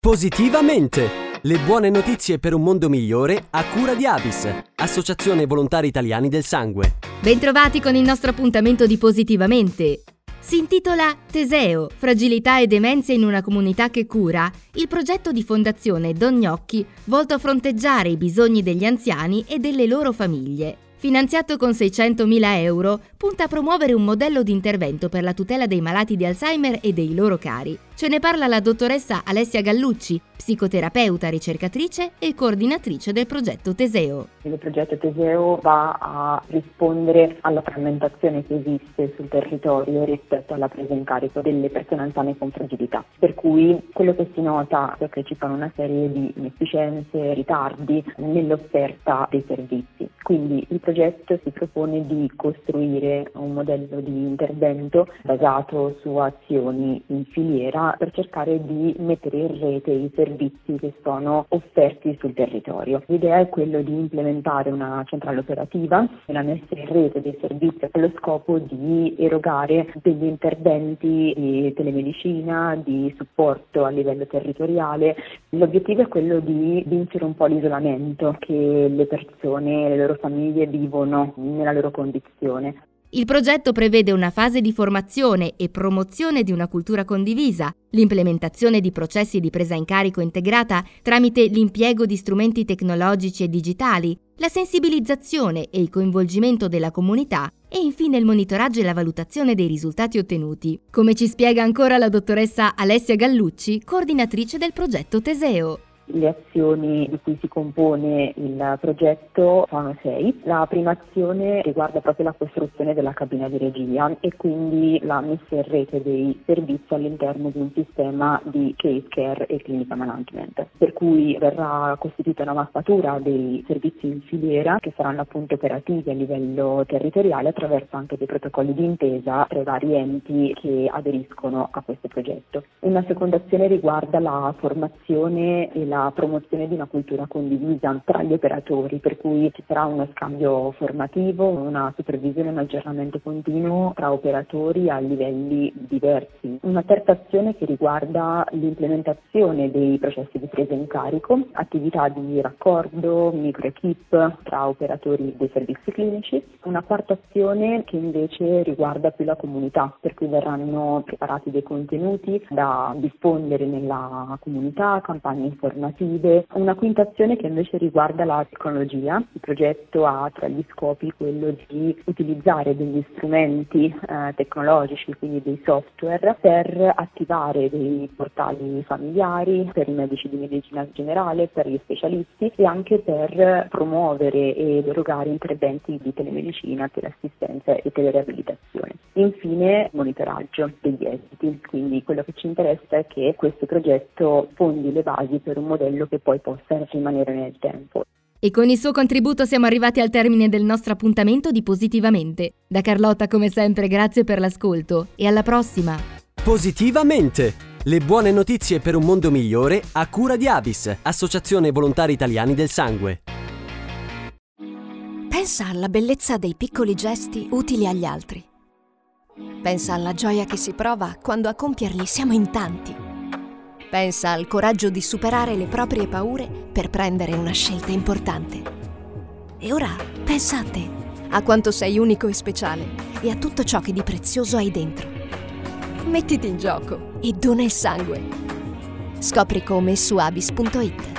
Positivamente! Le buone notizie per un mondo migliore a cura di Avis, Associazione Volontari Italiani del Sangue. Bentrovati con il nostro appuntamento di Positivamente. Si intitola Teseo, fragilità e demenza in una comunità che cura, il progetto di fondazione Don Gnocchi volto a fronteggiare i bisogni degli anziani e delle loro famiglie. Finanziato con 600.000 euro, punta a promuovere un modello di intervento per la tutela dei malati di Alzheimer e dei loro cari. Ce ne parla la dottoressa Alessia Gallucci, psicoterapeuta, ricercatrice e coordinatrice del progetto Teseo. Il progetto Teseo va a rispondere alla frammentazione che esiste sul territorio rispetto alla presa in carico delle persone anziane con fragilità. Per cui quello che si nota è che ci sono una serie di inefficienze, ritardi nell'offerta dei servizi. Quindi il progetto si propone di costruire un modello di intervento basato su azioni in filiera per cercare di mettere in rete i servizi che sono offerti sul territorio. L'idea è quello di implementare una centrale operativa la messa in rete dei servizi con lo scopo di erogare degli interventi di telemedicina, di supporto a livello territoriale. L'obiettivo è quello di vincere un po' l'isolamento che le persone le loro famiglie vivono nella loro condizione. Il progetto prevede una fase di formazione e promozione di una cultura condivisa, l'implementazione di processi di presa in carico integrata tramite l'impiego di strumenti tecnologici e digitali, la sensibilizzazione e il coinvolgimento della comunità e infine il monitoraggio e la valutazione dei risultati ottenuti, come ci spiega ancora la dottoressa Alessia Gallucci, coordinatrice del progetto Teseo. Le azioni di cui si compone il progetto sono sei. La prima azione riguarda proprio la costruzione della cabina di regia e quindi la messa in rete dei servizi all'interno di un sistema di case care e clinica management, per cui verrà costituita una mappatura dei servizi in filiera che saranno appunto operativi a livello territoriale attraverso anche dei protocolli di intesa tra i vari enti che aderiscono a questo progetto. Una seconda azione riguarda la formazione e la la promozione di una cultura condivisa tra gli operatori, per cui ci sarà uno scambio formativo, una supervisione, un aggiornamento continuo tra operatori a livelli diversi. Una terza azione che riguarda l'implementazione dei processi di presa in carico, attività di raccordo, microequip tra operatori dei servizi clinici. Una quarta azione che invece riguarda più la comunità, per cui verranno preparati dei contenuti da diffondere nella comunità, campagne informative informative. Una quintazione che invece riguarda la tecnologia. Il progetto ha tra gli scopi quello di utilizzare degli strumenti eh, tecnologici, quindi dei software, per attivare dei portali familiari, per i medici di medicina generale, per gli specialisti e anche per promuovere ed erogare interventi di telemedicina, teleassistenza e telereabilitazione. Infine monitoraggio degli esiti, quindi quello che ci interessa è che questo progetto fondi le basi per un modello che poi possa rimanere nel tempo. E con il suo contributo siamo arrivati al termine del nostro appuntamento di Positivamente. Da Carlotta come sempre grazie per l'ascolto e alla prossima. Positivamente! Le buone notizie per un mondo migliore a cura di Avis, Associazione Volontari Italiani del Sangue. Pensa alla bellezza dei piccoli gesti utili agli altri. Pensa alla gioia che si prova quando a compierli siamo in tanti. Pensa al coraggio di superare le proprie paure per prendere una scelta importante. E ora pensa a te, a quanto sei unico e speciale e a tutto ciò che di prezioso hai dentro. Mettiti in gioco e dona il sangue. Scopri come su abis.it.